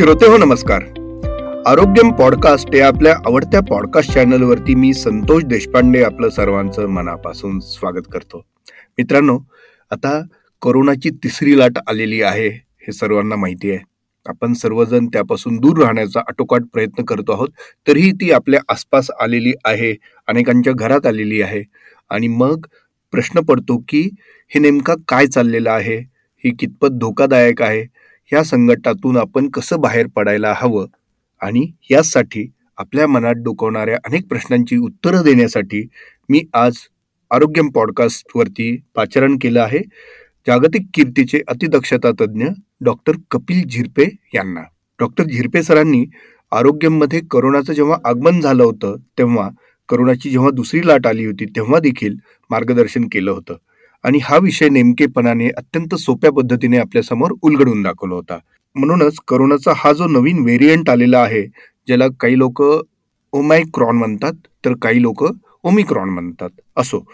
श्रोते हो नमस्कार. आरोग्यम पॉडकास्ट या आपल्या आवडत्या पॉडकास्ट चॅनलवरती मी संतोष देशपांडे आपलं सर्वांचं मनापासून स्वागत करतो. मित्रांनो आता कोरोनाची तिसरी लाट आलेली आहे हे सर्वांना माहिती आहे. आपण सर्वजण त्यापासून दूर राहण्याचा आटोकाट प्रयत्न करतो आहोत तरीही ती आपल्या आसपास आलेली आहे अनेकांच्या घरात आलेली आहे. आणि मग प्रश्न पडतो की हे नेमका काय चाललेलं आहे ही कितपत धोकादायक आहे ह्या संकटातून आपण कसं बाहेर पडायला हवं? आणि यासाठी आपल्या मनात डोकवणाऱ्या अनेक प्रश्नांची उत्तरं देण्यासाठी मी आज आरोग्यम पॉडकास्टवरती पाचारण केलं आहे. जागतिक कीर्तीचे अतिदक्षता तज्ज्ञ डॉक्टर कपिल झिरपे यांना. डॉक्टर झिरपे सरांनी आरोग्यमध्ये करोनाचं जेव्हा आगमन झालं होतं तेव्हा करोनाची जेव्हा दुसरी लाट आली होती तेव्हा देखील मार्गदर्शन केलं होतं. आणि हा विषय नेमकेपणाने अत्यंत सोप्या पद्धतीने आपल्यासमोर उलगडून दाखवला होता. म्हणूनच करोनाचा हा जो नवीन व्हेरियंट आलेला आहे ज्याला काही लोक ओमायक्रॉन म्हणतात तर काही लोक ओमिक्रॉन म्हणतात. असो.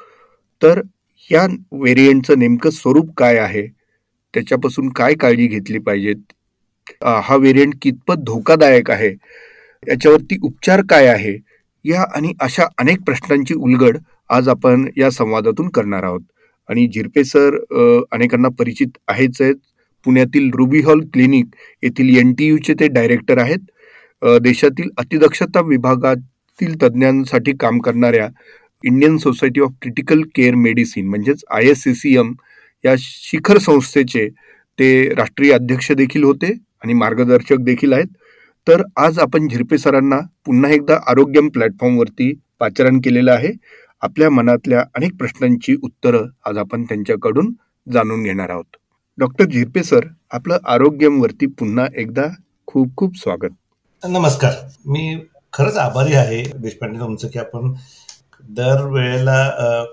तर या व्हेरियंटचं नेमकं स्वरूप काय आहे? त्याच्यापासून काय काळजी घेतली पाहिजेत? हा व्हेरियंट कितपत धोकादायक आहे? याच्यावरती उपचार काय आहे? या आणि अशा अनेक प्रश्नांची उलगड आज आपण या संवादातून करणार आहोत. आणि झिरपे सर अनेकांना परिचित आहेच आहेत. पुण्यातील रुबी हॉल क्लिनिक येथील एन टी यूचे ते डायरेक्टर आहेत. देशातील अतिदक्षता विभागातील तज्ज्ञांसाठी काम करणाऱ्या Indian Society of Critical Care Medicine म्हणजेच I S C C M या शिखर संस्थेचे ते राष्ट्रीय अध्यक्ष देखील होते आणि मार्गदर्शक देखील आहेत. तर आज आपण झिरपे सरांना पुन्हा एकदा आरोग्यम प्लॅटफॉर्मवरती पाचारण केलेलं आहे. आपल्या मनातल्या अनेक प्रश्नांची उत्तरं आज आपण त्यांच्याकडून जाणून घेणार आहोत. डॉक्टर झिरपे सर आपलं आरोग्यमवरती पुन्हा एकदा खूप खूप स्वागत. नमस्कार. मी खरंच आभारी आहे देशपांडे तुमचं की आपण दर वेळेला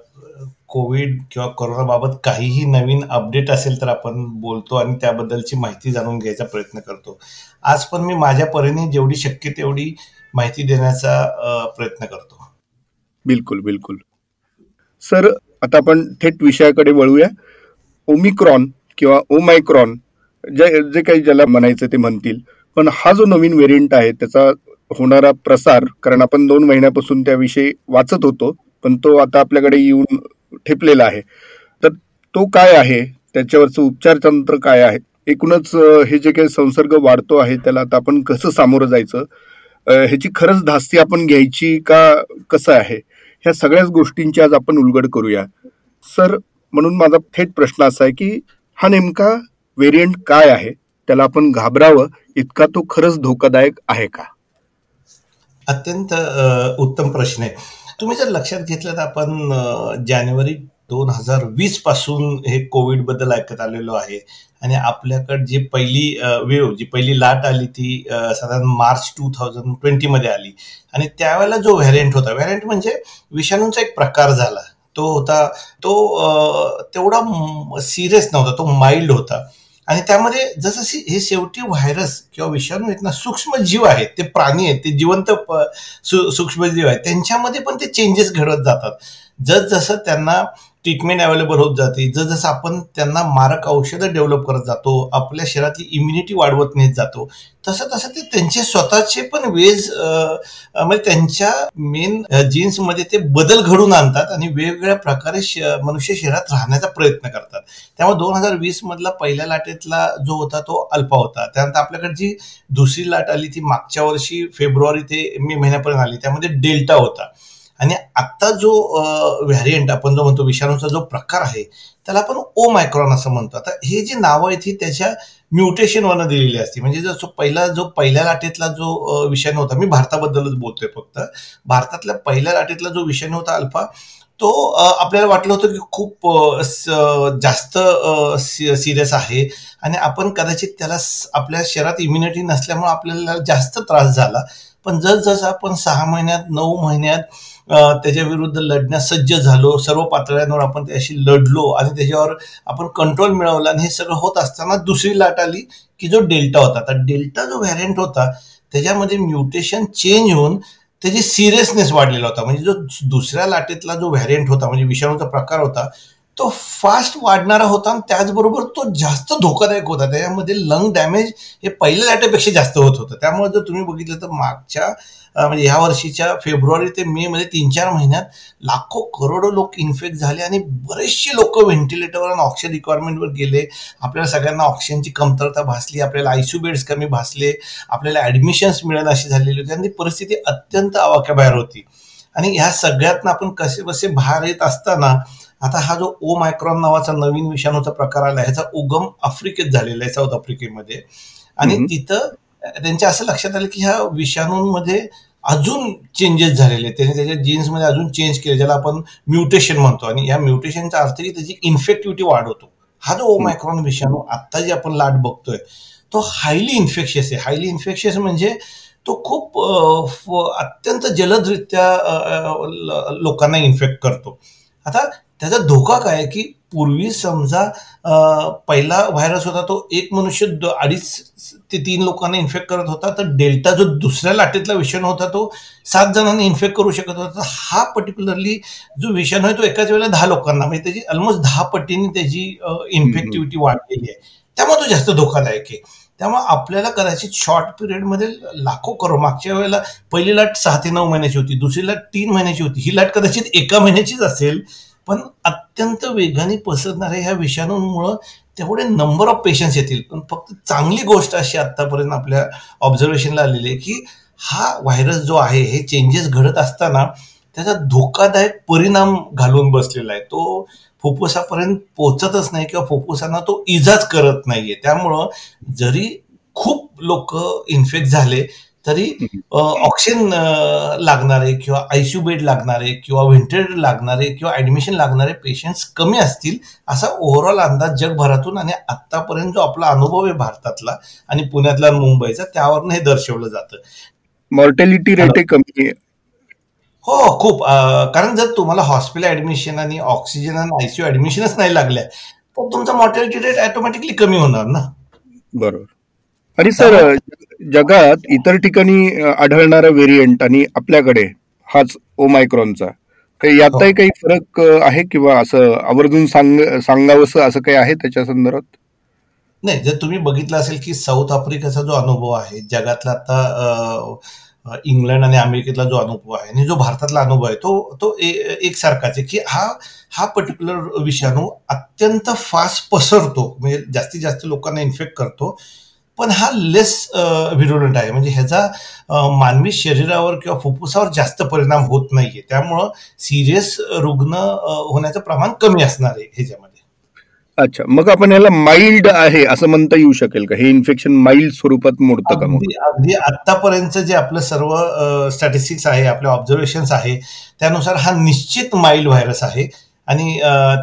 कोविड किंवा कोरोनाबाबत काहीही नवीन अपडेट असेल तर आपण बोलतो आणि त्याबद्दलची माहिती जाणून घ्यायचा प्रयत्न करतो. आज पण मी माझ्या परीने जेवढी शक्य तेवढी माहिती देण्याचा प्रयत्न करतो. बिलकुल बिलकुल. सर आता आपण थेट विषयाकडे वळूया. ओमिक्रॉन किंवा ओमायक्रॉन जे जे काही ज्याला म्हणायचं ते म्हणतील. पण हा जो नवीन व्हेरियंट आहे त्याचा होणारा प्रसार कारण आपण दोन महिन्यापासून त्याविषयी वाचत होतो पण तो आता आपल्याकडे येऊन ठेपलेला आहे. तर तो काय आहे? त्याच्यावरचं उपचार तंत्र काय आहे? एकूणच हे जे काही संसर्ग वाढतो आहे त्याला आता आपण कसं सामोरं जायचं? ह्याची खरंच धास्ती आपण घ्यायची का कसं आहे? ह्या सगळ्याच गोष्टींची आज आपण उलगड करूया. सर म्हणून माझा थेट प्रश्न असा आहे की हा नेमका व्हेरियंट काय आहे? त्याला आपण घाबरावं इतका तो खरंच धोकादायक आहे का? अत्यंत उत्तम प्रश्न आहे. तुम्ही जर लक्षात घेतलं तर आपण जानेवारी दोन हजार वीसपासून हे कोविडबद्दल ऐकत आलेलो आहे. आणि आपल्याकडे जी पहिली वेव जी पहिली लाट आली ती साधारण मार्च टू थाउजंड ट्वेंटी मध्ये आली. आणि त्यावेळेला जो व्हॅरियंट होता व्हॅरियंट म्हणजे विषाणूचा एक प्रकार झाला. तो होता तो तेवढा सिरियस नव्हता तो माइल्ड होता. आणि त्यामध्ये जसं हे शेवटी व्हायरस किंवा विषाणू आहेत ना सूक्ष्म जीव आहेत ते प्राणी आहेत ते जिवंत सूक्ष्म जीव आहेत त्यांच्यामध्ये पण ते चेंजेस घडत जातात. जसजसं त्यांना ट्रीटमेंट अवेलेबल होत जाते जसजसं आपण त्यांना मारक औषधं डेव्हलप करत जातो आपल्या शरीरातली इम्युनिटी वाढवत नेत जातो तसं तसं ते त्यांचे स्वतःचे पण वेज म्हणजे त्यांच्या मेन जीन्समध्ये ते बदल घडून आणतात आणि वेगवेगळ्या प्रकारे मनुष्य शरीरात राहण्याचा प्रयत्न करतात. त्यामुळे दोन हजार वीस मधला पहिल्या लाटेतला जो होता तो अल्पा होता. त्यानंतर आपल्याकडे जी दुसरी लाट आली ती मागच्या वर्षी फेब्रुवारी ते मे महिन्यापर्यंत आली त्यामध्ये डेल्टा होता. आणि आत्ता जो व्हॅरियंट आपण जो म्हणतो विषाणूचा जो प्रकार आहे त्याला आपण ओ मायक्रॉन असं म्हणतो. आता हे जे नावं आहेत ही त्याच्या म्युटेशनवरनं दिलेली असते. म्हणजे जो पहिला जो पहिल्या लाटेतला जो विषाणू होता मी भारताबद्दलच बोलतोय फक्त. भारतातल्या पहिल्या लाटेतला जो विषाणू होता अल्फा तो आपल्याला वाटलं होतं की खूप जास्त सिरियस आहे. आणि आपण कदाचित त्याला आपल्या शरीरात इम्युनिटी नसल्यामुळे आपल्याला जास्त त्रास झाला. पण जसजसं आपण सहा महिन्यात नऊ महिन्यात त्याच्या विरुद्ध लढण्यास सज्ज झालो सर्व पातळ्यांवर आपण त्याशी लढलो आणि त्याच्यावर आपण कंट्रोल मिळवला आणि हे सगळं होत असताना दुसरी लाट आली की जो डेल्टा होता. तर डेल्टा जो व्हॅरियंट होता त्याच्यामध्ये म्युटेशन चेंज होऊन त्याची सिरियसनेस वाढलेला होता. म्हणजे जो दुसऱ्या लाटेतला जो व्हॅरियंट होता म्हणजे विषाणूचा प्रकार होता तो फास्ट वाढणारा होता आणि त्याचबरोबर तो जास्त धोकादायक होता. त्याच्यामध्ये लंग डॅमेज हे पहिल्या लाटेपेक्षा जास्त होत होतं. त्यामुळे जर तुम्ही बघितलं तर मागच्या म्हणजे ह्या वर्षीच्या फेब्रुवारी ते मे मध्ये तीन चार महिन्यात लाखो करोडो लोक इन्फेक्ट झाले आणि बरेचसे लोक व्हेंटिलेटरवर आणि ऑक्सिजन रिक्वायरमेंटवर गेले. आपल्याला सगळ्यांना ऑक्सिजनची कमतरता भासली आपल्याला आयसीयू बेड्स कमी भासले आपल्याला ॲडमिशन्स मिळणं अशी झालेली होती आणि परिस्थिती अत्यंत आवाक्याबाहेर होती. आणि ह्या सगळ्यातनं आपण कसे बसे बाहेर येत असताना आता हा जो ओ मायक्रॉन नावाचा नवीन विषाणूचा प्रकार आला ह्याचा उगम आफ्रिकेत झालेला आहे साऊथ आफ्रिकेमध्ये. आणि तिथं त्यांच्या असं लक्षात आलं की ह्या विषाणूंमध्ये अजून चेंजेस झालेले त्याने त्याच्या जीन्समध्ये अजून चेंज केले ज्याला आपण म्युटेशन म्हणतो. आणि या म्युटेशनचा अर्थ की त्याची इन्फेक्टिव्हिटी वाढवतो. हा जो ओमायक्रॉन विषाणू आत्ता जे आपण लाट बघतोय तो हायली इन्फेक्शियस आहे. हायली इन्फेक्शियस म्हणजे तो खूप अत्यंत जलदरित्या लोकांना इन्फेक्ट करतो. आता त्याचा धोका काय की पूर्वी समजा पहिला व्हायरस होता तो एक मनुष्य अडीच ते तीन लोकांना इन्फेक्ट करत होता तर डेल्टा जो दुसऱ्या लाटेतला विषाणू होता तो सात जणांना इन्फेक्ट करू शकत होता. हा पर्टिक्युलरली जो विषाणू आहे तो एकाच वेळेला दहा लोकांना म्हणजे त्याची ऑलमोस्ट दहा पटीने त्याची इन्फेक्टिव्हिटी वाढलेली आहे. त्यामुळे तो जास्त धोकादायक आहे. त्यामुळे आपल्याला कदाचित शॉर्ट पिरियडमध्ये लाखो करो मागच्या वेळेला पहिली लाट सहा ते नऊ महिन्याची होती दुसरी लाट तीन महिन्याची होती. ही लाट कदाचित एका महिन्याचीच असेल पण अत्यंत वेगाने पसरणाऱ्या ह्या विषाणूंमुळं तेवढे नंबर ऑफ पेशंट्स येतील. पण फक्त चांगली गोष्ट अशी आतापर्यंत आपल्या ऑब्झर्वेशनला आलेली आहे की हा व्हायरस जो आहे हे चेंजेस घडत असताना त्याचा धोकादायक परिणाम घालून बसलेला आहे. तो फुफ्फुसापर्यंत पोचतच नाही किंवा फुफ्फुसांना तो इजाच करत नाहीये. त्यामुळं जरी खूप लोक इन्फेक्ट झाले तरी ऑक्सिजन लागणारे किंवा आयसीयू बेड लागणारे किंवा व्हेंटिलेटर लागणारे किंवा ऍडमिशन लागणारे पेशंट्स कमी असतील असा ओव्हरऑल अंदाज जगभरातून आणि आतापर्यंत जो आपला अनुभव आहे भारतातला आणि पुण्यातला मुंबईचा त्यावरून हे दर्शवलं जातं. मॉर्टॅलिटी रेट कमी हो खूप. कारण जर तुम्हाला हॉस्पिटल ऍडमिशन आणि ऑक्सिजन आणि आयसीयू ऍडमिशनच नाही लागल्या तर तुमचा मॉर्टॅलिटी रेट ऑटोमॅटिकली कमी होणार ना? बरोबर. आणि सर जगात इतर ठिकाणी आढळणारा व्हेरियंट आणि आपल्याकडे हाच ओमायक्रॉनचा काही यातही हो. काही फरक आहे किंवा असं आवर्जून सांग सांगावंसं असं काही आहे त्याच्या संदर्भात? नाही जर तुम्ही बघितलं असेल की साऊथ आफ्रिकेचा जो अनुभव आहे जगातला आता इंग्लंड आणि अमेरिकेतला जो अनुभव आहे आणि जो भारतातला अनुभव आहे तो तो एकसारखाच आहे की हा हा पर्टिक्युलर विषाणू अत्यंत फास्ट पसरतो. म्हणजे जास्तीत जास्त लोकांना इन्फेक्ट करतो. पण हा लेस व्हिरुलंट आहे. म्हणजे ह्याचा मानवी शरीरावर किंवा फुफ्फुसावर जास्त परिणाम होत नाहीये. त्यामुळं सिरियस रुग्ण होण्याचं प्रमाण कमी असणार आहे ह्याच्यामध्ये. अच्छा. मग आपण याला माइल्ड आहे असं म्हणता येऊ शकेल का? हे इन्फेक्शन माइल्ड स्वरूपात मोडतं का अगदी आतापर्यंत जे आपलं सर्व स्टॅटिस्टिक्स आहे आपले ऑब्झर्वेशन आहे त्यानुसार हा निश्चित माइल्ड व्हायरस आहे. आणि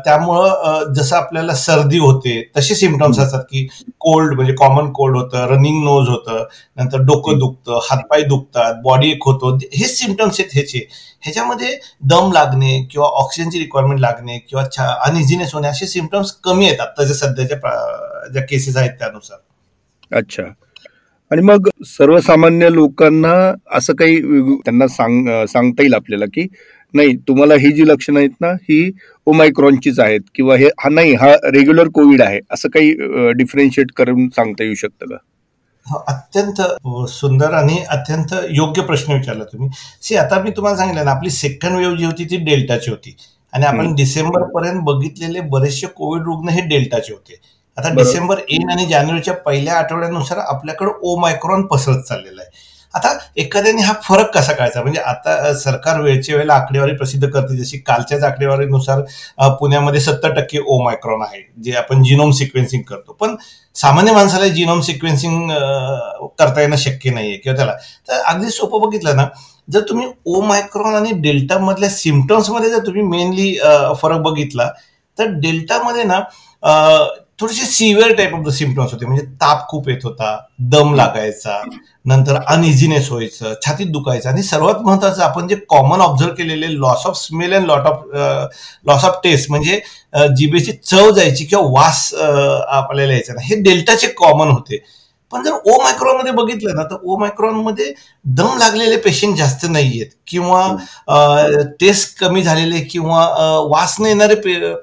त्यामुळं जसं आपल्याला सर्दी होते तसे सिमटम्स असतात की कोल्ड म्हणजे कॉमन कोल्ड होतं रनिंग नोज होतं नंतर डोकं दुखतं हातपाय दुखतात बॉडी एक होतो. हे सिमटम्स आहेत ह्याचे. ह्याच्यामध्ये दम लागणे किंवा ऑक्सिजनची रिक्वायरमेंट लागणे किंवा अनइझिनेस होणे असे सिमटम्स कमी आहेत आत्ताच्या सध्याच्या ज्या केसेस आहेत त्यानुसार. अच्छा. आणि मग सर्वसामान्य लोकांना असं काही त्यांना सांग सांगता येईल आपल्याला की नाही तुम्हाला ही जी लक्षणं आहेत ना ही ओमायक्रॉनचीच आहेत किंवा हे हा नाही हा रेग्युलर कोविड आहे असं काही डिफरेन्शिएट करून सांगता येऊ शकतं का? अत्यंत सुंदर आणि अत्यंत योग्य प्रश्न विचारला तुम्ही. सी आता मी तुम्हाला सांगितलं ना आपली सेकंड वेव्ह जी होती ती डेल्टाची होती. आणि आपण डिसेंबर पर्यंत बघितलेले बरेचसे कोविड रुग्ण हे डेल्टाचे होते. आता डिसेंबर एन आणि जानेवारीच्या पहिल्या आठवड्यानुसार आपल्याकडे ओ मायक्रॉन पसरत चाललेला आहे. आता एखाद्याने हा फरक कसा कळायचा म्हणजे आता सरकार वेळच्या वेळेला आकडेवारी प्रसिद्ध करते जशी कालच्याच आकडेवारीनुसार पुण्यामध्ये सत्तर टक्के ओ मायक्रॉन आहे जे आपण जिनोम सिक्वेन्सिंग करतो. पण सामान्य माणसाला जिनोम सिक्वेन्सिंग करता येणं शक्य नाहीये किंवा त्याला. तर अगदी सोपं बघितलं ना जर तुम्ही ओ मायक्रॉन आणि डेल्टा मधल्या सिमटम्समध्ये जर तुम्ही मेनली फरक बघितला तर डेल्टामध्ये ना थोडेसे severe type of the symptoms होते. म्हणजे ताप खूप येत होता दम लागायचा नंतर अनइझिनेस व्हायचं छातीत दुखायचं. आणि सर्वात महत्वाचं आपण जे कॉमन ऑब्झर्व केलेले loss of smell and lot of loss of taste म्हणजे जिबेची चव जायची किंवा वास आपल्याला यायचा हे डेल्टाचे कॉमन होते. पण जर ओ मायक्रॉनमध्ये बघितलं ना तर ओ मायक्रॉनमध्ये दम लागलेले पेशंट जास्त नाही आहेत किंवा टेस्ट कमी झालेले किंवा वास न येणारे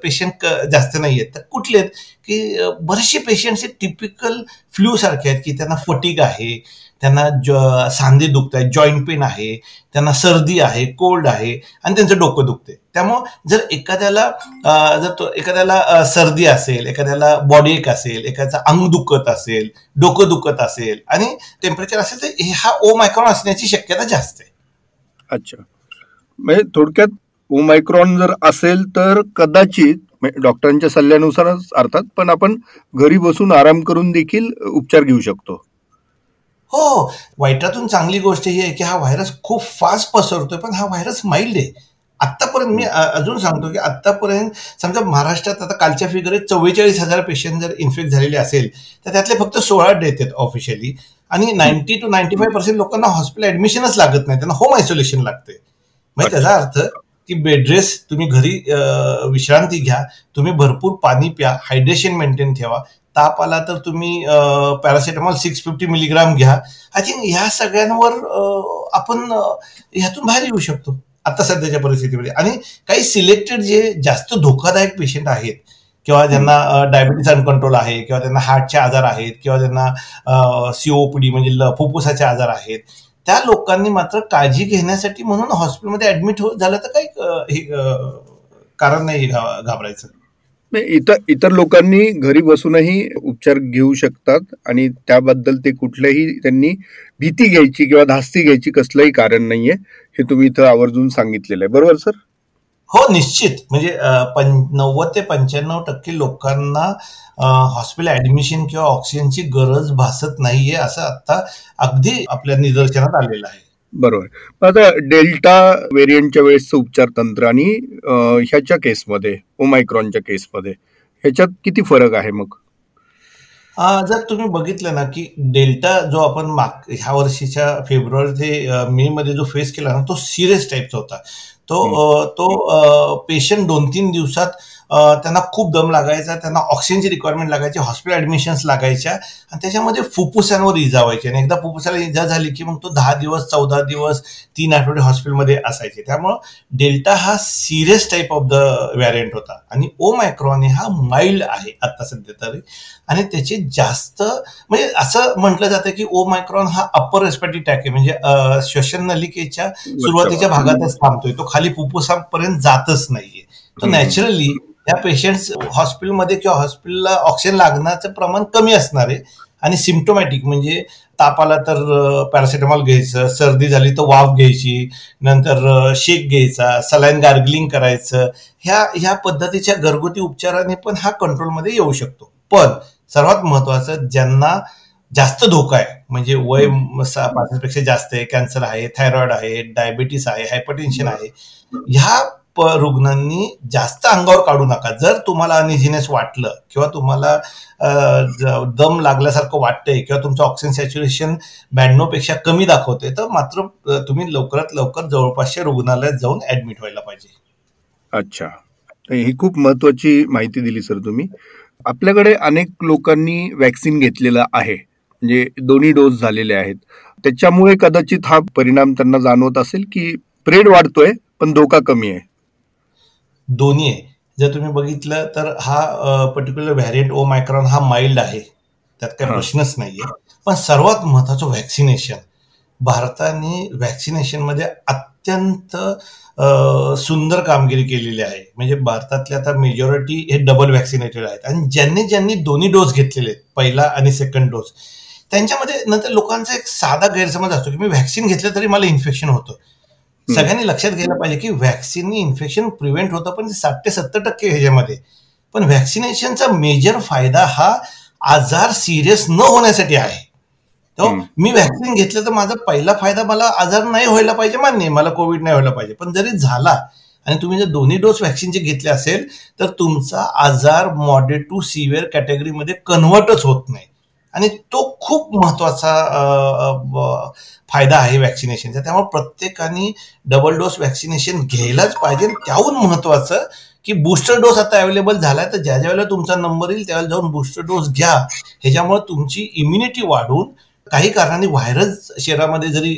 पेशंट जास्त नाही आहेत तर कुठले आहेत की बरेचसे पेशंट हे टिपिकल फ्लू सारखे आहेत की त्यांना फटीक आहे त्यांना ज सांधे दुखत आहेत जॉईंट पेन आहे त्यांना सर्दी आहे कोल्ड आहे आणि त्यांचं डोकं दुखते त्यामुळं जर एखाद्याला जर तो एखाद्याला सर्दी असेल एखाद्याला बॉडी एक असेल एखाद्याचं अंग दुखत असेल डोकं दुखत असेल आणि टेम्परेचर असेल तर हा ओ मायक्रॉन असण्याची शक्यता जास्त आहे. अच्छा. म्हणजे थोडक्यात ओ मायक्रॉन जर असेल तर कदाचित म्हणजे डॉक्टरांच्या सल्ल्यानुसारच अर्थात पण आपण घरी बसून आराम करून देखील उपचार घेऊ शकतो. हो वाईटातून चांगली गोष्ट ही आहे की हा व्हायरस खूप फास्ट पसरतोय पण हा व्हायरस माइल्ड आहे. आत्तापर्यंत मी अजून सांगतो की आत्तापर्यंत समजा महाराष्ट्रात आता कालच्या फिगरे चव्वेचाळीस हजार पेशंट जर इन्फेक्ट झालेले असेल तर त्यातले फक्त सोळा डेथ आहेत ऑफिशियली आणि ninety two ninety five percent लोकांना हॉस्पिटल ऍडमिशनच लागत नाही त्यांना होम आयसोलेशन लागते म्हणजे त्याचा अर्थ की बेडरेस तुम्ही घरी विश्रांती घ्या तुम्ही भरपूर पाणी प्या हायड्रेशन मेंटेन ठेवा ताप आला तर तुम्ही पॅरासिटामॉल सिक्स फिफ्टी मिलीग्राम घ्या. आय थिंक ह्या सगळ्यांवर आपण ह्यातून बाहेर येऊ शकतो. आता सध्याच्या परिस्थितीमध्ये. आणि काही सिलेक्टेड जे जास्त धोकादायक पेशंट आहेत किंवा ज्यांना डायबिटीज अनकंट्रोल आहे किंवा त्यांना हार्टचे आजार आहेत किंवा त्यांना सीओपीडी म्हणजे फुफ्फुसाचे आजार आहेत त्या लोकांनी मात्र काळजी घेण्यासाठी म्हणून हॉस्पिटलमध्ये ऍडमिट हो झालं तर काही कारण नाही घाबरायचं. इतर इतर लोकांनी घरी बसूनही उपचार घेऊ शकतात आणि त्याबद्दल ते कुठल्याही त्यांनी भीती घ्यायची किंवा धास्ती घ्यायची कसलंही कारण नाहीये हे तुम्ही इथं आवर्जून सांगितलेलं आहे. बरोबर सर? हो निश्चित. म्हणजे नव्वद ते पंच्याण्णव टक्के लोकांना हॉस्पिटल ऍडमिशन किंवा ऑक्सिजनची गरज भासत नाहीये असं आता अगदी आपल्या निदर्शनात आलेलं आहे. बरोबर. आता डेल्टा व्हेरियंटच्या वेळेसचं उपचार तंत्र आणि ह्याच्या केसमध्ये ओमायक्रॉनच्या केसमध्ये ह्याच्यात किती फरक आहे मग? जर तुम्ही बघितलं ना की डेल्टा जो आपण माग ह्या वर्षीच्या फेब्रुवारी ते मे मध्ये जो फेस केला ना तो सिरियस टाईपचा होता. तो तो पेशंट दोन तीन दिवसात त्यांना खूप दम लागायचा त्यांना ऑक्सिजनची रिक्वायरमेंट लागायची हॉस्पिटल ऍडमिशन्स लागायच्या आणि त्याच्यामध्ये फुफ्फुसांवर इजा व्हायची आणि एकदा फुफ्फुसाला इजा झाली की मग तो दहा दिवस चौदा दिवस तीन आठवडे हॉस्पिटलमध्ये असायचे. त्यामुळं डेल्टा हा serious type of the variant होता आणि ओ मायक्रॉन हा माइल्ड आहे आता सध्या तरी. आणि त्याचे जास्त म्हणजे असं म्हटलं जातं की ओ मायक्रॉन हा अप्पर रेस्पिरेटरी टॅक आहे म्हणजे श्वसन नलिकेच्या सुरुवातीच्या भागातच थांबतोय. तो खाली फुफ्फुसापर्यंत जातच नाहीये. तो नॅचरली या पेशंट्स हॉस्पिटलमध्ये किंवा हॉस्पिटलला ऑक्सिजन लागण्याचं प्रमाण कमी असणार आहे. आणि सिम्टोमॅटिक म्हणजे ताप आला तर पॅरासिटामॉल घ्यायचं सर्दी झाली तर वाफ घ्यायची नंतर शेक घ्यायचा सलाईन गार्गलिंग करायचं. ह्या ह्या पद्धतीच्या घरगुती उपचाराने पण हा कंट्रोलमध्ये येऊ शकतो. पण सर्वात महत्वाचं ज्यांना जास्त धोका आहे. म्हणजे वयपेक्षा जास्त आहे कॅन्सर आहे थायरॉइड आहे डायबिटीस आहे हायपरटेन्शन आहे. ह्या रुग्णांनी जास्त अंगावर काढू नका. जर तुम्हाला अनिझिनेस वाटलं किंवा तुम्हाला दम लागल्यासारखं वाटतंय किंवा तुमचं ऑक्सिजन सॅच्युरेशन ब्याण्णवपेक्षा कमी दाखवते तर मात्र तुम्ही लवकरात लवकर जवळपासच्या रुग्णालयात जाऊन ऍडमिट व्हायला पाहिजे. अच्छा. ही खूप महत्वाची माहिती दिली सर तुम्ही. आपल्याकडे अनेक लोकांनी वॅक्सिन घेतलेलं आहे. म्हणजे दोन्ही डोस झालेले आहेत त्याच्यामुळे कदाचित हा परिणाम त्यांना जाणवत असेल की प्रेड वाढतोय पण धोका कमी आहे. दोन्ही आहे. जर तुम्ही बघितलं तर हा पर्टिक्युलर व्हॅरियंट ओ मायक्रॉन हा माइल्ड आहे. त्यात काही प्रश्नच नाहीये. पण सर्वात महत्वाचं व्हॅक्सिनेशन भारताने व्हॅक्सिनेशनमध्ये अत्यंत सुंदर कामगिरी केलेली आहे. म्हणजे भारतातले आता मेजॉरिटी हे डबल व्हॅक्सिनेटेड आहेत. आणि ज्यांनी ज्यांनी दोन्ही डोस घेतलेले आहेत पहिला आणि सेकंड डोस त्यांच्यामध्ये नंतर लोकांचा एक साधा गैरसमज असतो की मी व्हॅक्सिन घेतलं तरी मला इन्फेक्शन होतं. सगळ्यांनी लक्षात घ्यायला पाहिजे की व्हॅक्सिननी इन्फेक्शन प्रिव्हेंट होतं पण साठ ते सत्तर टक्के ह्याच्यामध्ये. पण व्हॅक्सिनेशनचा मेजर फायदा हा आजार सिरियस न होण्यासाठी आहे. तो मी व्हॅक्सिन घेतलं तर माझा पहिला फायदा मला आजार नाही व्हायला पाहिजे मान्य मला कोविड नाही व्हायला पाहिजे. पण जरी झाला आणि तुम्ही जर दोन्ही डोस व्हॅक्सिनचे घेतले असेल तर तुमचा आजार मॉडरेट टू सिव्हिअर कॅटेगरीमध्ये कन्व्हर्टच होत नाही. आणि तो खूप महत्त्वाचा फायदा आहे व्हॅक्सिनेशनचा त्यामुळे प्रत्येकाने डबल डोस व्हॅक्सिनेशन घ्यायलाच पाहिजे. त्याहून महत्वाचं की बूस्टर डोस आता अवेलेबल झालाय तर ज्या ज्या वेळेला तुमचा नंबर येईल त्यावेळेला जाऊन बूस्टर डोस घ्या. ह्याच्यामुळे तुमची इम्युनिटी वाढून काही कारणाने व्हायरस शरीरामध्ये जरी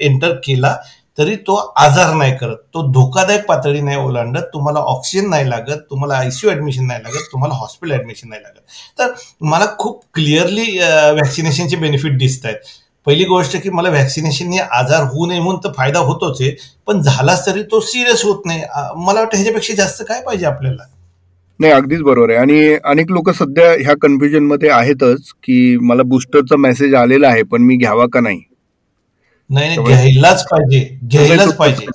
एंटर केला तरी तो आजार नाही करत. तो धोकादायक पातळी नाही ओलांडत. तुम्हाला ऑक्सिजन नाही लागत. तुम्हाला आयसीयू ऍडमिशन नाही लागत. तुम्हाला हॉस्पिटल ऍडमिशन नाही लागत. तर मला खूप क्लिअरली व्हॅक्सिनेशनचे बेनिफिट दिसत आहेत पहिली गोष्ट की मला व्हॅक्सिनेशनने आजार होऊ नये म्हणून तर फायदा होतोच आहे. पण झालाच तरी तो सिरियस होत नाही. मला वाटतं ह्याच्यापेक्षा जास्त काय पाहिजे आपल्याला? नाही अगदीच बरोबर आहे. आणि अनेक लोक सध्या ह्या कन्फ्युजनमध्ये आहेतच की मला बुस्टरचा मेसेज आलेला आहे पण मी घ्यावा का नाही? नाही घ्यायलाच पाहिजे घ्यायलाच पाहिजे.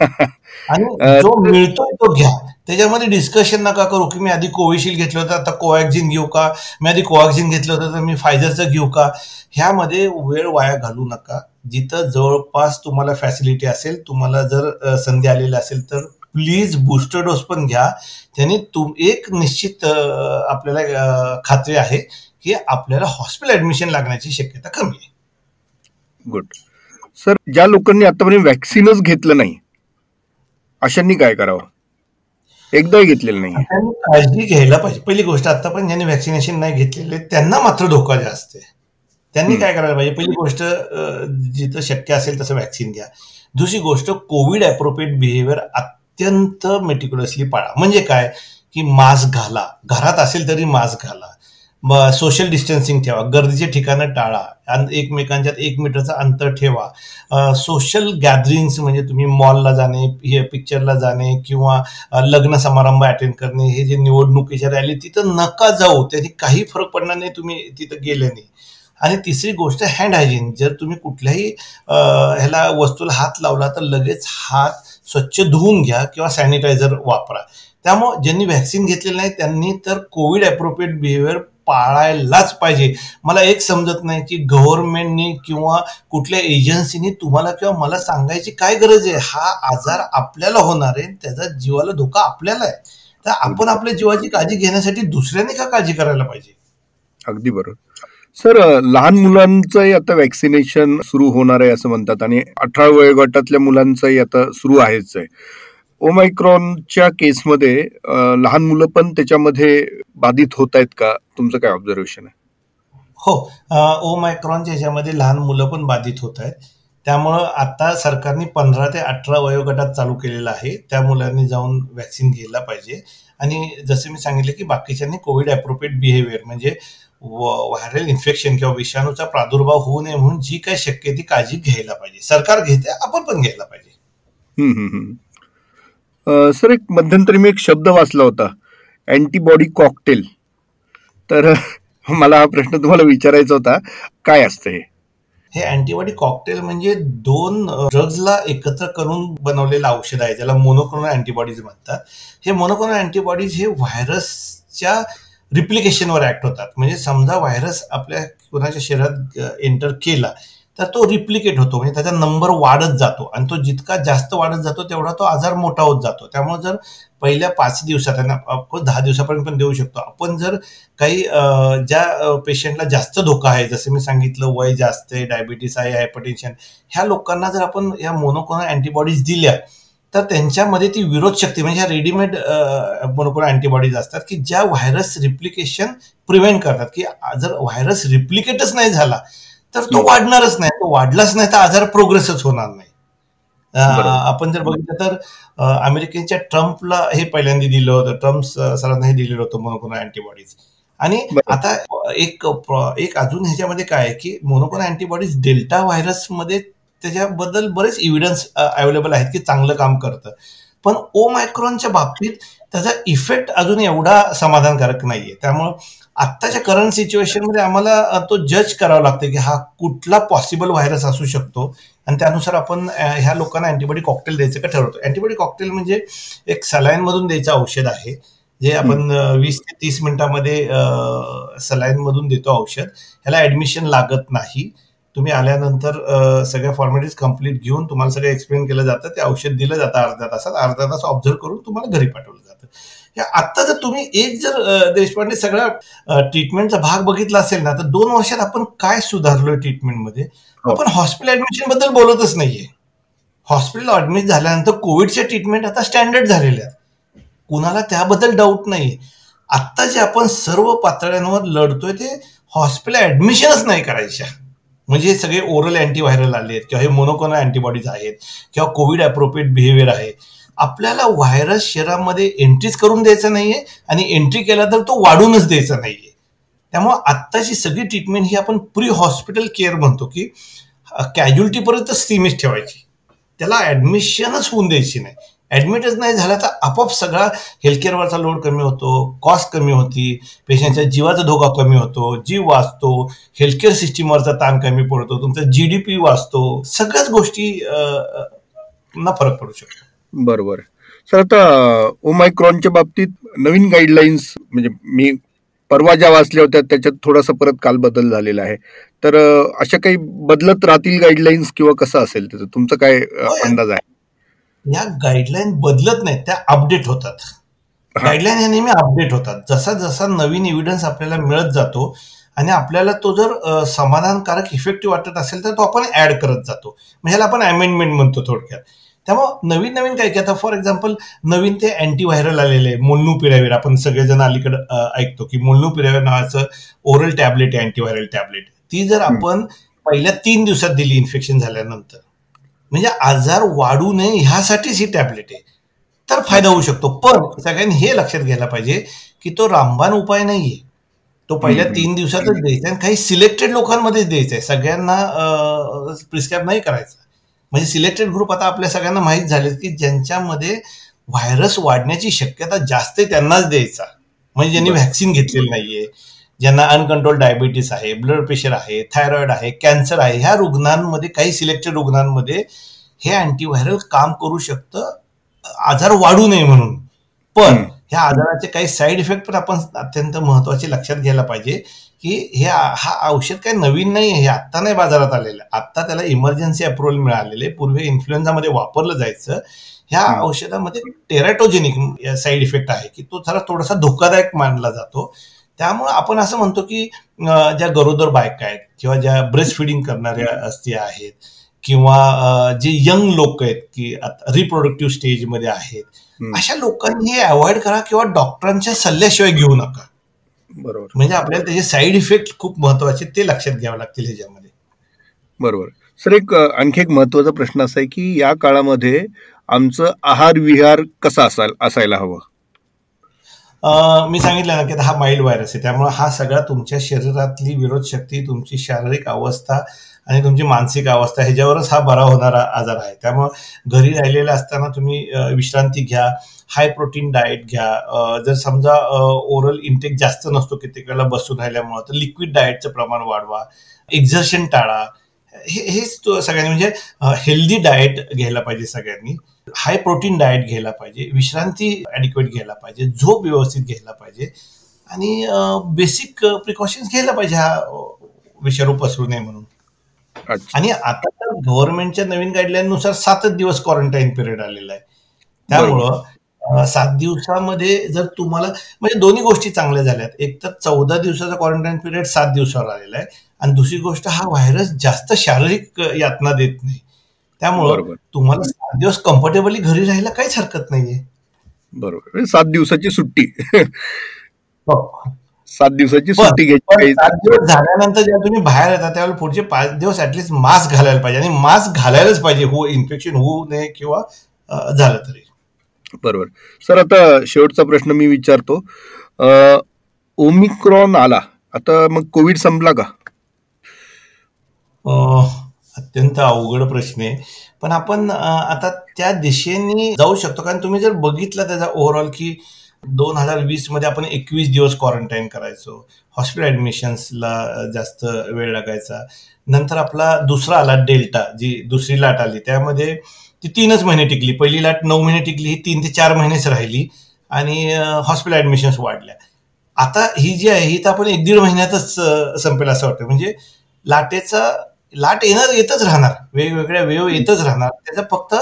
आणि जो मिळतोय तो घ्या. त्याच्यामध्ये डिस्कशन नका करू की मी आधी कोविशिल्ड घेतलं होतं आता कोवॅक्सिन घेऊ का? मी आधी कोवॅक्सिन घेतलं होतं तर मी फायझरचं घेऊ का? ह्यामध्ये वेळ वाया घालू नका. जिथं जवळपास तुम्हाला फॅसिलिटी असेल तुम्हाला जर संधी आलेली असेल तर प्लीज बूस्टर डोस पण घ्या. त्यांनी तुम एक निश्चित आपल्याला खात्री आहे की आपल्याला हॉस्पिटल ऍडमिशन लागण्याची शक्यता कमी आहे. गुड सर ज्या लोकांनी आतापर्यंत वॅक्सिनच घेतलं नाही अशांनी काय करावं? एकदाही घेतलेलं नाही. काळजी घ्यायला पाहिजे. पहिली गोष्ट आता पण ज्यांनी व्हॅक्सिनेशन नाही घेतलेले त्यांना मात्र धोका जास्त आहे. त्यांनी काय करायला पाहिजे? पहिली गोष्ट जिथं शक्य असेल तसं व्हॅक्सिन घ्या. दुसरी गोष्ट कोविड अप्रोप्रिएट बिहेवियर अत्यंत मेटिक्युलसली पाळा. म्हणजे काय? की मास्क घाला. घरात असेल तरी मास्क घाला. सोशल डिस्टन्सिंग ठेवा. गर्दीचे ठिकाणं टाळा. एकमेकांच्यात एक मीटरचं अंतर ठेवा. सोशल गॅदरिंग्स म्हणजे तुम्ही मॉलला जाणे हे पिक्चरला जाणे किंवा लग्न समारंभ अटेंड करणे हे जे निवडणुकीच्या रॅली तिथं नका जाऊ. त्याने काही फरक पडणार नाही तुम्ही तिथं गेले नाही. आणि तिसरी गोष्ट हँड हायजीन जर तुम्ही कुठल्याही ह्याला वस्तूला हात लावला तर लगेच हात स्वच्छ धुवून घ्या किंवा सॅनिटायझर वापरा. त्यामुळे ज्यांनी व्हॅक्सिन घेतलेलं नाही त्यांनी तर कोविड अप्रोप्रिएट बिहेवियर पाळायलाच पाहिजे. मला एक समजत नाही की गव्हर्नमेंटनी किंवा कुठल्या एजन्सीनी तुम्हाला किंवा मला सांगायची काय गरज आहे? हा आजार आपल्याला होणार आहे. त्याचा जीवाला धोका आपल्याला आहे. तर आपण आपल्या जीवाची काळजी घेण्यासाठी दुसऱ्याने का काळजी करायला पाहिजे? अगदी बरोबर. सर लहान मुलांचंही आता वॅक्सिनेशन सुरू होणार आहे असं म्हणतात आणि अठरा वयोगटातल्या मुलांचंही आता सुरू आहेच आहे. ओमायक्रॉनच्या केसमध्ये लहान मुलं पण त्याच्यामध्ये बाधित होत आहेत का? तुमचं काय ऑब्झर्वेशन आहे? हो ओमायक्रॉनच्या ह्याच्यामध्ये लहान मुलं पण बाधित होत आहेत. त्यामुळं आता सरकारने पंधरा ते अठरा वयोगटात चालू केलेलं आहे. त्या मुलांनी जाऊन व्हॅक्सिन घ्यायला पाहिजे. आणि जसे मी सांगितले की बाकीच्यांनी कोविड अप्रोप्रिएट बिहेवियर म्हणजे व्हायरल इन्फेक्शन किंवा विषाणूचा प्रादुर्भाव होऊ नये म्हणून जी काही शक्य ती काळजी घ्यायला पाहिजे. सरकार घेते आपण पण घ्यायला पाहिजे. सर एक मध्यंतरी मी एक शब्द वाचला होता अँटीबॉडी कॉकटेल. तर मला हा प्रश्न तुम्हाला विचारायचा होता काय असतं हे? हे अँटीबॉडी कॉकटेल म्हणजे दोन ड्रग्जला एकत्र करून बनवलेलं औषध आहे ज्याला मोनोक्रोनल अँटीबॉडीज म्हणतात. हे मोनोक्रोनल अँटीबॉडीज हे व्हायरसच्या रिप्लिकेशनवर ऍक्ट होतात. म्हणजे समजा व्हायरस आपल्या कोणाच्या शरीरात एंटर केला तर तो रिप्लिकेट होतो. म्हणजे त्याचा नंबर वाढत जातो. आणि तो जितका जास्त वाढत जातो तेवढा तो आजार मोठा होत जातो. त्यामुळे जर पहिल्या पाच दिवसात दहा दिवसापर्यंत पण देऊ शकतो. आपण जर काही ज्या पेशंटला जास्त धोका आहे जसं मी सांगितलं वय जास्त आहे डायबिटीस आहे हायपरटेन्शन ह्या लोकांना जर आपण या मोनोकोना अँटीबॉडीज दिल्या तर त्यांच्यामध्ये ती विरोध शक्ती म्हणजे ह्या रेडीमेड मोनोकोना अँटीबॉडीज असतात की ज्या व्हायरस रिप्लिकेशन प्रिव्हेंट करतात. की जर व्हायरस रिप्लिकेटच नाही झाला तर तो वाढणारच नाही. तो वाढलाच नाही तर आजार प्रोग्रेसच होणार नाही. आपण जर बघितलं तर अमेरिकेच्या ट्रम्पला हे पहिल्यांदा दिलं होतं. ट्रम्प सरांना हे दिलेलं होतं मोनोकोना अँटीबॉडीज आणि आता एक एक अजून ह्याच्यामध्ये काय आहे की मोनोकोना अँटीबॉडीज डेल्टा व्हायरसमध्ये त्याच्याबद्दल बरेच इव्हिडन्स अवेलेबल आहेत की चांगलं काम करतं. पण ओ मायक्रॉनच्या बाबतीत त्याचा इफेक्ट अजून एवढा समाधानकारक नाहीये. त्यामुळं आत्ताच्या करंट सिच्युएशनमध्ये आम्हाला तो जज करावा लागतो की हा कुठला पॉसिबल व्हायरस असू शकतो. आणि त्यानुसार आपण ह्या लोकांना अँटीबॉडी कॉकटेल द्यायचं का ठरवतो. अँटीबॉडी कॉकटेल म्हणजे एक सलाईन मधून द्यायचं औषध आहे. जे आपण वीस ते तीस मिनिटांमध्ये सलाईन मधून देतो औषध. ह्याला ऍडमिशन लागत नाही. तुम्ही आल्यानंतर सगळ्या फॉर्मॅलिटीज कंप्लीट घेऊन तुम्हाला सगळं एक्सप्लेन केलं जातं. ते औषध दिलं जातं अर्ध्या तासात. अर्ध्या तास ऑब्झर्व करून तुम्हाला घरी पाठवलं जातं. आता जर तुम्ही एक जर देशपांडे सगळ्या ट्रीटमेंटचा भाग बघितला असेल ना तर दोन वर्षात आपण काय सुधारलोय ट्रीटमेंटमध्ये आपण हॉस्पिटल ऍडमिशनबद्दल बोलतच नाहीये. हॉस्पिटल ऍडमिट झाल्यानंतर कोविडच्या ट्रीटमेंट आता स्टँडर्ड झालेल्या आहेत. कुणाला त्याबद्दल डाऊट नाही आत्ता जे आपण सर्व पातळ्यांवर लढतोय ते हॉस्पिटल ऍडमिशनच नाही करायच्या. म्हणजे सगळे ओरल अँटीव्हायरल आले आहेत किंवा हे मोनोकोना अँटीबॉडीज आहेत किंवा कोविड अप्रोप्रिएट बिहेवियर आहे. आपल्याला व्हायरस शरीरामध्ये एंट्रीच करून द्यायचं नाहीये आणि एंट्री केला तर तो वाढूनच द्यायचा नाहीये. त्यामुळे आत्ताची सगळी ट्रीटमेंट ही आपण प्री हॉस्पिटल केअर म्हणतो की कॅज्युलिटीपर्यंत सीमित ठेवायची. त्याला ॲडमिशनच होऊन द्यायची नाही. ॲडमिटच नाही झाला तर आपोआप सगळा हेल्थकेअरवरचा लोड कमी होतो कॉस्ट कमी होती पेशंटच्या जीवाचा धोका कमी होतो जीव वाचतो हेल्थकेअर सिस्टीमवरचा ताण कमी पडतो तुमचा जी डी पी वाचतो सगळ्याच गोष्टी ना फरक पडू शकतो. बरोबर. सर आता ओमायक्रॉनच्या बाबतीत नवीन गाईडलाईन्स म्हणजे मी परवा ज्या वाचल्या होत्या त्याच्यात थोडासा परत काल बदल झालेला आहे. तर अशा काही बदलत राहतील गाईडलाईन्स किंवा कसं असेल त्याचं? तुमचं काय अंदाज आहे? या गाईडलाईन बदलत नाहीत त्या अपडेट होतात. गाईडलाईन ह्या नेहमी अपडेट होतात. जसा जसा नवीन एव्हिडन्स आपल्याला मिळत जातो आणि आपल्याला तो जर समाधानकारक इफेक्टिव्ह वाटत असेल तर तो आपण ऍड करत जातो. म्हणजे आपण अमेंडमेंट म्हणतो थोडक्यात. त्यामुळे नवीन नवीन काय की आता फॉर एक्झाम्पल नवीन ते अँटी व्हायरल आलेले मोल्नू पिरावीर. आपण सगळेजण अलीकडे ऐकतो की मोल्नू पिरावीर नावाचं ओरल टॅबलेट आहे अँटीव्हायरल टॅबलेट ती जर आपण पहिल्या तीन दिवसात दिली इन्फेक्शन झाल्यानंतर म्हणजे आजार वाढू नये ह्यासाठीच ही टॅबलेट आहे. तर फायदा होऊ शकतो. पण सगळ्यांनी हे लक्षात घ्यायला पाहिजे की तो रामबाण उपाय नाहीये. तो पहिल्या तीन दिवसातच द्यायचा आणि काही सिलेक्टेड लोकांमध्येच द्यायचा आहे. सगळ्यांना प्रिस्क्राईब नाही करायचा. म्हणजे सिलेक्टेड ग्रुप आता आपल्या सगळ्यांना माहीत झाले की ज्यांच्यामध्ये व्हायरस वाढण्याची शक्यता जास्त त्यांनाच द्यायचा. म्हणजे ज्यांनी व्हॅक्सिन घेतलेली नाहीये ज्यांना अनकंट्रोल डायबिटीस आहे ब्लड प्रेशर आहे थायरॉइड आहे कॅन्सर आहे ह्या रुग्णांमध्ये काही सिलेक्टेड रुग्णांमध्ये हे अँटीव्हायरल काम करू शकतं. आजार वाढू नये म्हणून. पण ह्या आजाराचे काही साईड इफेक्ट पण आपण अत्यंत महत्त्वाचे लक्षात घ्यायला पाहिजे. की हे हा औषध काही नवीन नाही हे आत्ता नाही बाजारात आलेलं. आत्ता त्याला इमर्जन्सी अप्रुव्हल मिळालेले. पूर्वी इन्फ्लुएन्झामध्ये वापरलं जायचं. ह्या औषधामध्ये टेराटोजेनिक साईड इफेक्ट आहे की तो जरा थोडासा धोकादायक मानला जातो. त्यामुळे आपण असं म्हणतो की ज्या गरोदर बायका आहेत किंवा ज्या ब्रेस्ट फिडिंग करणाऱ्या स्त्रिया आहेत किंवा जे यंग लोक आहेत की रिप्रोडक्टिव्ह स्टेजमध्ये आहेत अशा लोकांनी हे अवॉइड करा किंवा डॉक्टरांच्या सल्ल्याशिवाय घेऊ नका. बरोबर. म्हणजे आपल्याला त्याचे साईड इफेक्ट खूप महत्त्वाचे ते लक्षात घ्यावे लागतील ह्याच्यामध्ये. बरोबर. सर एक आणखी एक महत्त्वाचा प्रश्न असा आहे की या काळामध्ये आमचं आहार विहार कसा असायला असायला हवं? मी सांगितलं ना की हा माइल्ड व्हायरस आहे. त्यामुळे हा सगळा तुमच्या शरीरातली विरोध शक्ती तुमची शारीरिक अवस्था आणि तुमची मानसिक अवस्था ह्याच्यावरच हा बरा होणारा आजार आहे. त्यामुळं घरी राहिलेला असताना तुम्ही विश्रांती घ्या हाय प्रोटीन डाएट घ्या. जर समजा ओरल इंटेक जास्त नसतो कित्येक वेळेला बसून राहिल्यामुळं तर लिक्विड डाएटचं प्रमाण वाढवा. एक्झर्शन टाळा. हे हेच सगळ्यांनी म्हणजे हेल्दी डाएट घ्यायला पाहिजे सगळ्यांनी. हाय प्रोटीन डाएट घ्यायला पाहिजे. विश्रांती ॲडिक्वेट घ्यायला पाहिजे. झोप व्यवस्थित घ्यायला पाहिजे. आणि बेसिक प्रिकॉशन्स घ्यायला पाहिजे हा विषाणू पसरू नये म्हणून. आणि आता तर गव्हर्नमेंटच्या नवीन गाईडलाईननुसार सातच दिवस क्वारंटाईन पिरियड आलेला आहे. त्यामुळं सात दिवसामध्ये जर तुम्हाला म्हणजे दोन्ही गोष्टी चांगल्या झाल्यात. एक तर चौदा दिवसाचा क्वारंटाईन पिरियड सात दिवसावर आलेला आहे. आणि दुसरी गोष्ट हा व्हायरस जास्त शारीरिक यातना देत नाही. त्यामुळं तुम्हाला सात दिवस कम्फर्टेबली घरी राहायला काहीच हरकत नाहीये. बरोबर. सात दिवसाची सुट्टी. हो. सात दिवसाची सुट्टी घ्यायची सात दिवस झाल्यानंतर जेव्हा तुम्ही बाहेर येतात त्यावेळेला पुढचे पाच दिवस ऍटलीस्ट मास्क घालायला पाहिजे. आणि मास्क घालायलाच पाहिजे हो इन्फेक्शन होऊ नये किंवा झालं तरी. बरोबर. सर आता शेवटचा प्रश्न मी विचारतो. ओमिक्रॉन आला. आता मग कोविड संपला का? अत्यंत अवघड प्रश्न आहे. पण आपण आता त्या दिशेने जाऊ शकतो. कारण तुम्ही जर बघितलं त्याचा ओव्हरऑल की दोन हजार वीसमध्ये आपण एकवीस दिवस क्वारंटाईन करायचो. हॉस्पिटल ऍडमिशन्सला जास्त वेळ लागायचा. नंतर आपला दुसरा आला डेल्टा जी दुसरी लाट आली. त्यामध्ये ती तीनच महिने टिकली. पहिली लाट नऊ महिने टिकली ही तीन ते चार महिनेच राहिली आणि हॉस्पिटल ऍडमिशन्स वाढल्या. आता ही जी आहे ही तर आपण एक दीड महिन्यातच संपेल असं वाटतं. म्हणजे लाटेचा लाट येणार येतच राहणार. वेगवेगळ्या वेव येतच राहणार. त्याचा फक्त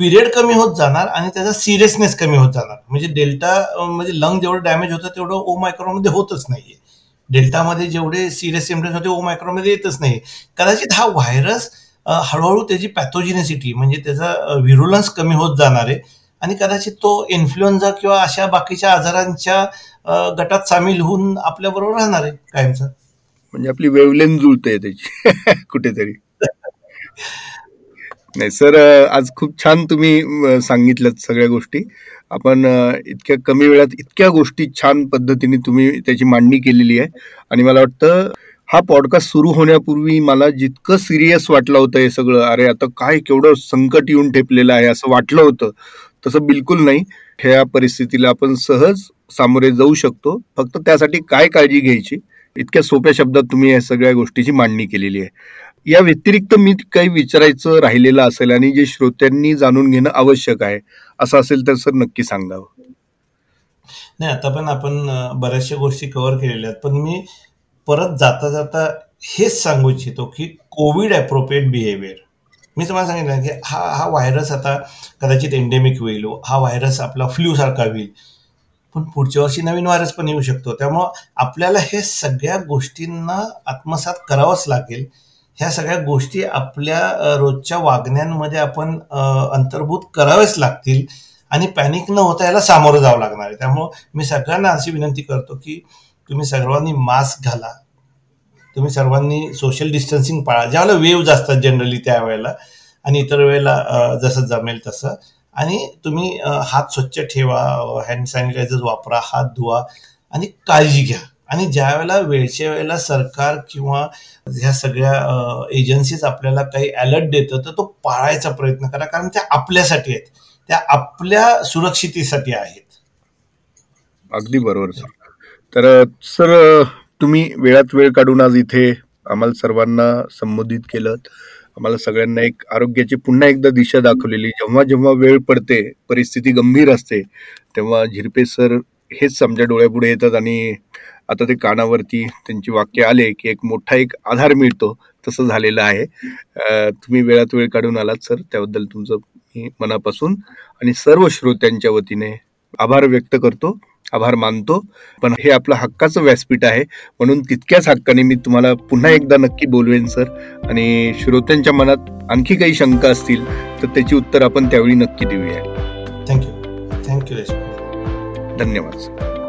पिरियड कमी होत जाणार आणि त्याचा सिरियसनेस कमी होत जाणार. म्हणजे डेल्टा म्हणजे लंग जेवढं डॅमेज होतं तेवढं ओ मायक्रोमध्ये होतच नाहीये. डेल्टामध्ये जेवढे सिरियस सिम्टम्स होते ओ मायक्रोमध्ये येतच नाही कदाचित हा व्हायरस हळूहळू त्याची पॅथोजिनेसिटी म्हणजे त्याचा व्हिरुलन्स कमी होत जाणार आहे. आणि कदाचित तो इन्फ्लुएन्झा किंवा अशा बाकीच्या आजारांच्या गटात सामील होऊन आपल्याबरोबर राहणार आहे कायमचा. म्हणजे आपली वेवलेन जुळते त्याची कुठेतरी. नाही सर आज खूप छान तुम्ही सांगितलं सगळ्या गोष्टी. आपण इतक्या कमी वेळात इतक्या गोष्टी छान पद्धतीने तुम्ही त्याची मांडणी केलेली आहे. आणि मला वाटतं हा पॉडकास्ट सुरू होण्यापूर्वी मला जितकं सिरियस वाटलं होतं हे सगळं अरे आता काय केवढं संकट येऊन ठेपलेलं आहे असं वाटलं होतं तसं बिलकुल नाही. ह्या परिस्थितीला आपण सहज सामोरे जाऊ शकतो. फक्त त्यासाठी काय काळजी घ्यायची? इतक्या सोप्या शब्दात तुम्ही या सगळ्या गोष्टीची मांडणी केलेली आहे. या व्यतिरिक्त मी काही विचारायचं राहिलेलं असेल आणि जे श्रोत्यांनी जाणून घेणं आवश्यक आहे असं असेल तर सर नक्की सांगावं. नाही आता पण आपण बऱ्याचशा गोष्टी कव्हर केलेल्या आहेत. पण मी परत जाता जाता हेच सांगू इच्छितो की कोविड अप्रोप्रिएट बिहेवियर मी तुम्हाला सांगितलं की हा हा व्हायरस आता कदाचित एंडेमिक होईल हा व्हायरस आपला फ्ल्यू सारखा होईल. पण पुढच्या वर्षी नवीन व्हायरस पण येऊ शकतो. त्यामुळं आपल्याला हे सगळ्या गोष्टींना आत्मसात करावंच लागेल. ह्या सगळ्या गोष्टी आपल्या रोजच्या वागण्यांमध्ये आपण अंतर्भूत करावेच लागतील आणि पॅनिक न होता याला सामोरं जावं लागणार आहे. त्यामुळं मी सगळ्यांना अशी विनंती करतो की तुम्ही सर्वांनी मास्क घाला. तुम्ही सर्वांनी सोशल डिस्टन्सिंग पाळा. ज्यावेळेला वेव्ज असतात जनरली त्यावेळेला आणि इतर वेळेला जसं जमेल तसं. आणि तुम्ही हात स्वच्छ ठेवा हँड सॅनिटायझर वापरा हात धुवा आणि काळजी घ्या. आणि ज्या वेळेला वेळच्या वेळेला सरकार किंवा ह्या सगळ्या एजन्सीज आपल्याला काही अलर्ट देतं तर तो पाळायचा प्रयत्न करा. कारण त्या आपल्यासाठी आहेत. त्या आपल्या सुरक्षितेसाठी आहेत. अगदी बरोबर सर. तर सर तुम्ही वेळात वेळ काढून आज इथे आम्हाला सर्वांना संबोधित केलं. आम्हाला सगळ्यांना एक आरोग्याची पुन्हा एकदा दिशा दाखवलेली. जेव्हा जेव्हा वेळ पडते परिस्थिती गंभीर असते तेव्हा झिरपे सर हेच आमच्या डोळ्यापुढे येतात आणि आता ते कानावरती त्यांची वाक्य आले की एक मोठा एक आधार मिळतो. तसं झालेलं आहे. तुम्ही वेळात वेळ काढून आलात सर. त्याबद्दल तुमचं मी मनापासून आणि सर्व श्रोत्यांच्या वतीने आभार व्यक्त करतो आभार मानतो. पण हे आपलं हक्काचं व्यासपीठ आहे. म्हणून तितक्याच हक्काने मी तुम्हाला पुन्हा एकदा नक्की बोलवेन सर. आणि श्रोत्यांच्या मनात आणखी काही शंका असतील तर त्याची उत्तर आपण त्यावेळी नक्की देऊया. थँक्यू थँक्यू धन्यवाद सर.